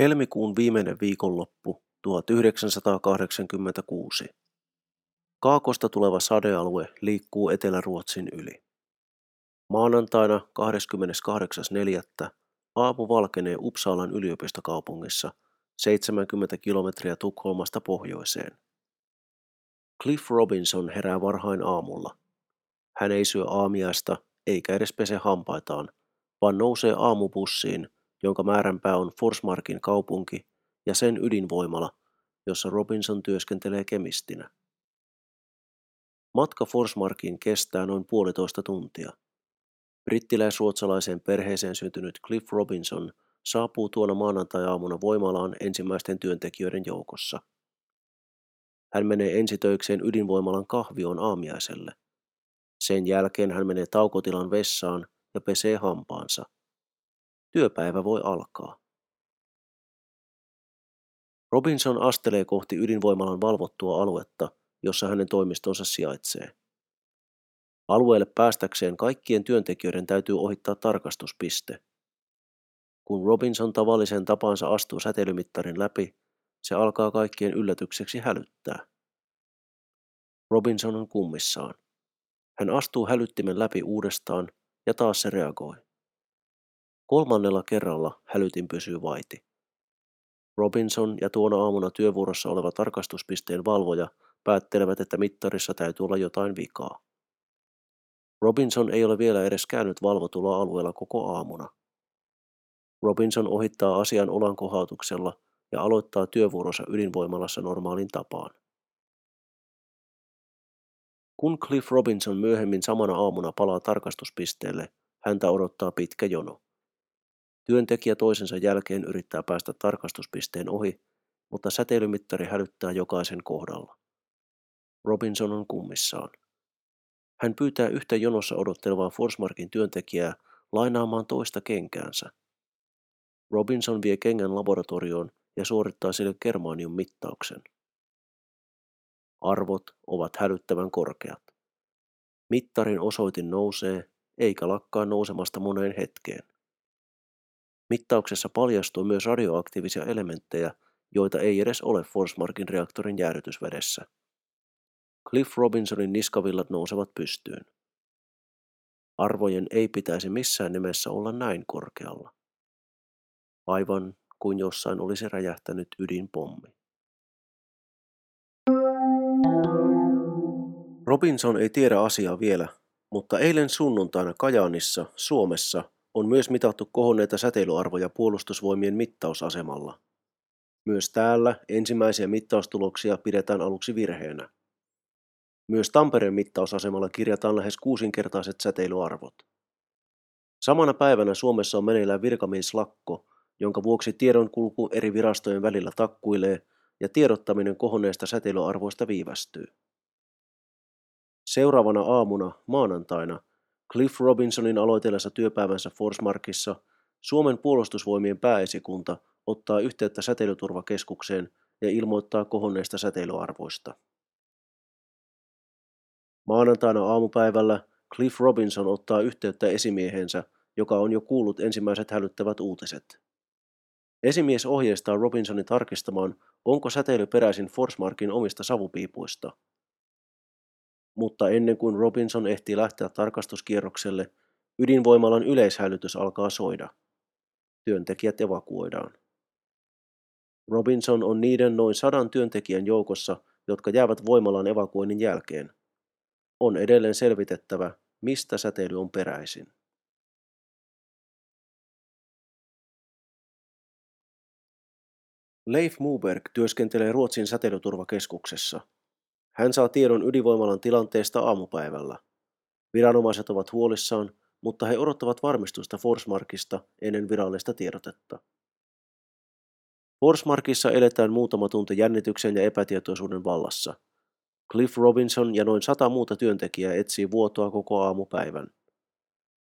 Helmikuun viimeinen viikonloppu 1986. Kaakosta tuleva sadealue liikkuu Etelä-Ruotsin yli. Maanantaina 28.4. aamu valkenee Uppsalan yliopistokaupungissa 70 kilometriä Tukholmasta pohjoiseen. Cliff Robinson herää varhain aamulla. Hän ei syö aamiaista eikä edes pese hampaitaan, vaan nousee aamubussiin – jonka määränpää on Forsmarkin kaupunki ja sen ydinvoimala, jossa Robinson työskentelee kemistinä. Matka Forsmarkiin kestää noin puolitoista tuntia. Brittiläisruotsalaiseen perheeseen syntynyt Cliff Robinson saapuu tuona maanantai-aamuna voimalaan ensimmäisten työntekijöiden joukossa. Hän menee ensitöikseen ydinvoimalan kahvioon aamiaiselle. Sen jälkeen hän menee taukotilan vessaan ja pesee hampaansa. Työpäivä voi alkaa. Robinson astelee kohti ydinvoimalan valvottua aluetta, jossa hänen toimistonsa sijaitsee. Alueelle päästäkseen kaikkien työntekijöiden täytyy ohittaa tarkastuspiste. Kun Robinson tavallisen tapansa astuu säteilymittarin läpi, se alkaa kaikkien yllätykseksi hälyttää. Robinson on kummissaan. Hän astuu hälyttimen läpi uudestaan ja taas se reagoi. Kolmannella kerralla hälytin pysyy vaiti. Robinson ja tuona aamuna työvuorossa oleva tarkastuspisteen valvoja päättelevät, että mittarissa täytyy olla jotain vikaa. Robinson ei ole vielä edes käynyt valvotulla alueella koko aamuna. Robinson ohittaa asian olan kohautuksella ja aloittaa työvuoronsa ydinvoimalassa normaalin tapaan. Kun Cliff Robinson myöhemmin samana aamuna palaa tarkastuspisteelle, häntä odottaa pitkä jono. Työntekijä toisensa jälkeen yrittää päästä tarkastuspisteen ohi, mutta säteilymittari hälyttää jokaisen kohdalla. Robinson on kummissaan. Hän pyytää yhtä jonossa odottelevaa Forsmarkin työntekijää lainaamaan toista kenkäänsä. Robinson vie kengän laboratorioon ja suorittaa sille germanium mittauksen. Arvot ovat hälyttävän korkeat. Mittarin osoitin nousee, eikä lakkaa nousemasta moneen hetkeen. Mittauksessa paljastui myös radioaktiivisia elementtejä, joita ei edes ole Forsmarkin reaktorin jäädytysvedessä. Cliff Robinsonin niskavillat nousevat pystyyn. Arvojen ei pitäisi missään nimessä olla näin korkealla. Aivan kuin jossain olisi räjähtänyt ydinpommi. Robinson ei tiedä asiaa vielä, mutta eilen sunnuntaina Kajaanissa, Suomessa, on myös mitattu kohonneita säteilyarvoja puolustusvoimien mittausasemalla. Myös täällä ensimmäisiä mittaustuloksia pidetään aluksi virheenä. Myös Tampereen mittausasemalla kirjataan lähes kuusinkertaiset säteilyarvot. Samana päivänä Suomessa on meneillään virkamieslakko, jonka vuoksi tiedonkulku eri virastojen välillä takkuilee ja tiedottaminen kohonneista säteilyarvoista viivästyy. Seuraavana aamuna, maanantaina, Cliff Robinsonin aloitellessa työpäivänsä Forsmarkissa Suomen puolustusvoimien pääesikunta ottaa yhteyttä säteilyturvakeskukseen ja ilmoittaa kohonneista säteilyarvoista. Maanantaina aamupäivällä Cliff Robinson ottaa yhteyttä esimiehensä, joka on jo kuullut ensimmäiset hälyttävät uutiset. Esimies ohjeistaa Robinsonin tarkistamaan, onko säteily peräisin Forsmarkin omista savupiipuista – mutta ennen kuin Robinson ehtii lähteä tarkastuskierrokselle, ydinvoimalan yleishälytys alkaa soida. Työntekijät evakuoidaan. Robinson on niiden noin sadan työntekijän joukossa, jotka jäävät voimalan evakuoinnin jälkeen. On edelleen selvitettävä, mistä säteily on peräisin. Leif Muberg työskentelee Ruotsin säteilyturvakeskuksessa – hän saa tiedon ydinvoimalan tilanteesta aamupäivällä. Viranomaiset ovat huolissaan, mutta he odottavat varmistusta Forsmarkista ennen virallista tiedotetta. Forsmarkissa eletään muutama tunti jännityksen ja epätietoisuuden vallassa. Cliff Robinson ja noin sata muuta työntekijää etsii vuotoa koko aamupäivän.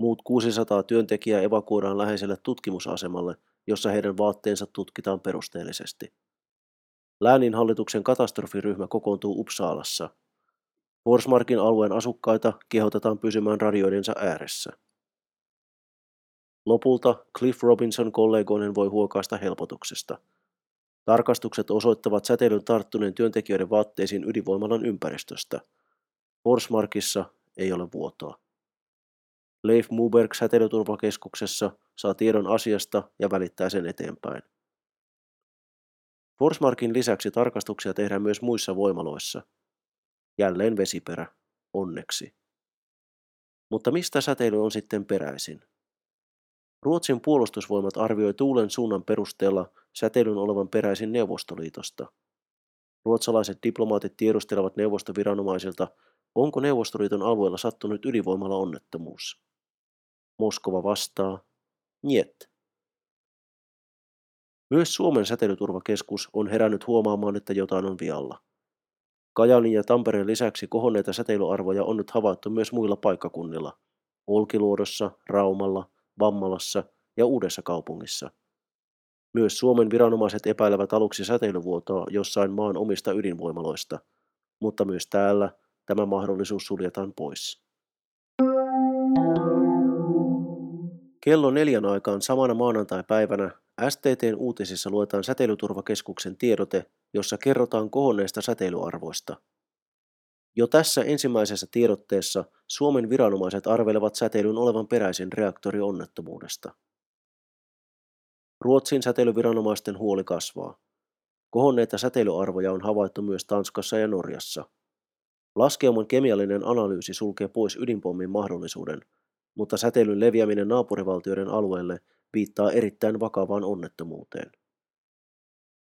Muut 600 työntekijää evakuoidaan läheiselle tutkimusasemalle, jossa heidän vaatteensa tutkitaan perusteellisesti. Lääninhallituksen katastrofiryhmä kokoontuu Uppsalassa. Forsmarkin alueen asukkaita kehotetaan pysymään radioidensa ääressä. Lopulta Cliff Robinson kollegoinen voi huokaista helpotuksesta. Tarkastukset osoittavat säteilyn tarttuneen työntekijöiden vaatteisiin ydinvoimalan ympäristöstä. Forsmarkissa ei ole vuotoa. Leif Muberg säteilyturvakeskuksessa saa tiedon asiasta ja välittää sen eteenpäin. Forsmarkin lisäksi tarkastuksia tehdään myös muissa voimaloissa. Jälleen vesiperä, onneksi. Mutta mistä säteily on sitten peräisin? Ruotsin puolustusvoimat arvioi tuulen suunnan perusteella säteilyn olevan peräisin Neuvostoliitosta. Ruotsalaiset diplomaatit tiedustelevat neuvostoviranomaisilta, onko Neuvostoliiton alueella sattunut ydinvoimalla onnettomuus. Moskova vastaa, niet. Myös Suomen säteilyturvakeskus on herännyt huomaamaan, että jotain on vialla. Kajanin ja Tampereen lisäksi kohonneita säteilyarvoja on nyt havaittu myös muilla paikkakunnilla. Olkiluodossa, Raumalla, Vammalassa ja Uudessa kaupungissa. Myös Suomen viranomaiset epäilevät aluksi säteilyvuotoa jossain maan omista ydinvoimaloista, mutta myös täällä tämä mahdollisuus suljetaan pois. Kello neljän aikaan samana maanantai-päivänä STTn uutisissa luetaan Säteilyturvakeskuksen tiedote, jossa kerrotaan kohonneista säteilyarvoista. Jo tässä ensimmäisessä tiedotteessa Suomen viranomaiset arvelevat säteilyn olevan peräisin reaktorionnettomuudesta. Ruotsin säteilyviranomaisten huoli kasvaa. Kohonneita säteilyarvoja on havaittu myös Tanskassa ja Norjassa. Laskeuman kemiallinen analyysi sulkee pois ydinpommin mahdollisuuden, mutta säteilyn leviäminen naapurivaltioiden alueelle viittaa erittäin vakavaan onnettomuuteen.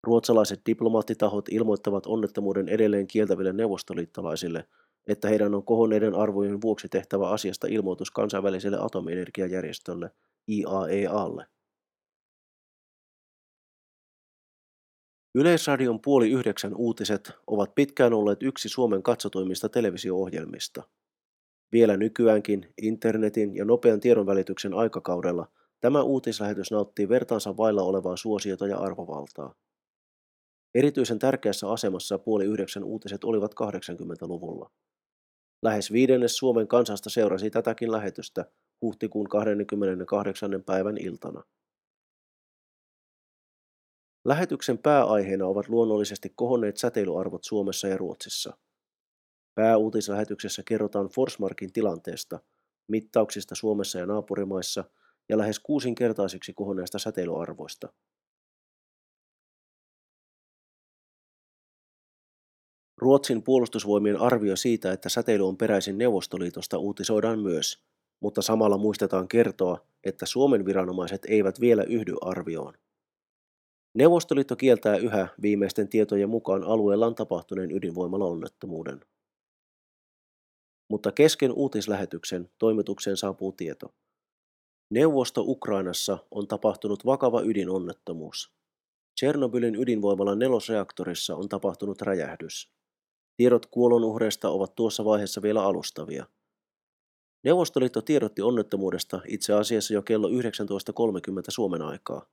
Ruotsalaiset diplomaattitahot ilmoittavat onnettomuuden edelleen kieltäville neuvostoliittolaisille, että heidän on kohonneiden arvojen vuoksi tehtävä asiasta ilmoitus kansainväliselle atomienergiajärjestölle IAEAlle. Yleisradion puoli yhdeksän uutiset ovat pitkään olleet yksi Suomen katsotuimmista televisio-ohjelmista. Vielä nykyäänkin internetin ja nopean tiedonvälityksen aikakaudella tämä uutislähetys nauttii vertaansa vailla olevaa suosiota ja arvovaltaa. Erityisen tärkeässä asemassa puoli yhdeksän uutiset olivat 80-luvulla. Lähes viidennes Suomen kansasta seurasi tätäkin lähetystä huhtikuun 28. päivän iltana. Lähetyksen pääaiheena ovat luonnollisesti kohonneet säteilyarvot Suomessa ja Ruotsissa. Pääuutislähetyksessä kerrotaan Forsmarkin tilanteesta, mittauksista Suomessa ja naapurimaissa ja lähes kuusinkertaisiksi kohonneista säteilyarvoista. Ruotsin puolustusvoimien arvio siitä, että säteily on peräisin Neuvostoliitosta uutisoidaan myös, mutta samalla muistetaan kertoa, että Suomen viranomaiset eivät vielä yhdy arvioon. Neuvostoliitto kieltää yhä viimeisten tietojen mukaan alueellaan tapahtuneen ydinvoimalaonnettomuuden. Mutta kesken uutislähetyksen toimitukseen saapuu tieto. Neuvosto Ukrainassa on tapahtunut vakava ydinonnettomuus. Tchernobylin ydinvoimalan nelosreaktorissa on tapahtunut räjähdys. Tiedot kuolonuhreista ovat tuossa vaiheessa vielä alustavia. Neuvostoliitto tiedotti onnettomuudesta itse asiassa jo kello 19.30 Suomen aikaa.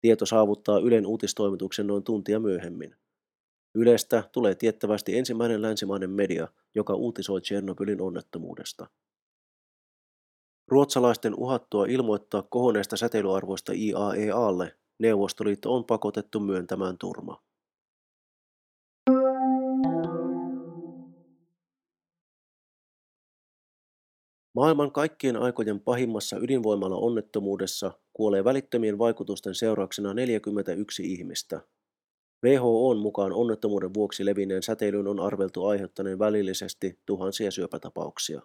Tieto saavuttaa Ylen uutistoimituksen noin tuntia myöhemmin. Ylestä tulee tiettävästi ensimmäinen länsimainen media, joka uutisoi Tchernobylin onnettomuudesta. Ruotsalaisten uhattua ilmoittaa kohonneista säteilyarvoista IAEAlle Neuvostoliitto on pakotettu myöntämään turma. Maailman kaikkien aikojen pahimmassa ydinvoimalla onnettomuudessa kuolee välittömien vaikutusten seurauksena 41 ihmistä. WHOn mukaan onnettomuuden vuoksi levinneen säteilyn on arveltu aiheuttaneen välillisesti tuhansia syöpätapauksia.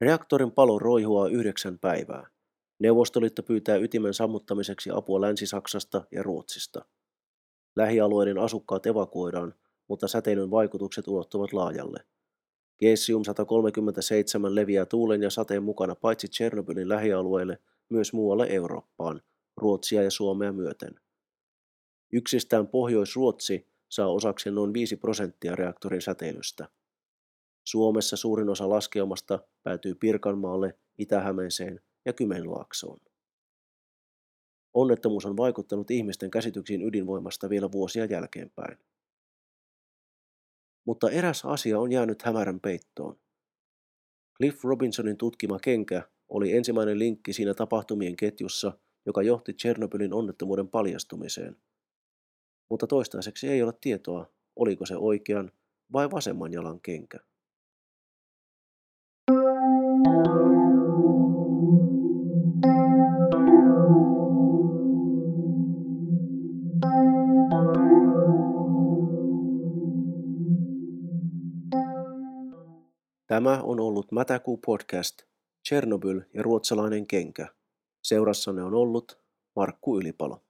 Reaktorin palo roihuaa yhdeksän päivää. Neuvostoliitto pyytää ytimen sammuttamiseksi apua Länsi-Saksasta ja Ruotsista. Lähialueiden asukkaat evakuoidaan, mutta säteilyn vaikutukset ulottuvat laajalle. Cesium-137 leviää tuulen ja sateen mukana paitsi Tchernobylin lähialueille, myös muualle Eurooppaan, Ruotsia ja Suomea myöten. Yksistään Pohjois-Ruotsi saa osaksi noin 5 prosenttia reaktorin säteilystä. Suomessa suurin osa laskeumasta päätyy Pirkanmaalle, Itä-Hämeeseen ja Kymenlaaksoon. Onnettomuus on vaikuttanut ihmisten käsityksiin ydinvoimasta vielä vuosia jälkeenpäin. Mutta eräs asia on jäänyt hämärän peittoon. Cliff Robinsonin tutkima kenkä oli ensimmäinen linkki siinä tapahtumien ketjussa, joka johti Tchernobylin onnettomuuden paljastumiseen. Mutta toistaiseksi ei ole tietoa, oliko se oikean vai vasemman jalan kenkä. Tämä on ollut Mätäkuu podcast, Chernobyl ja ruotsalainen kenkä. Seurassanne on ollut Markku Ylipalo.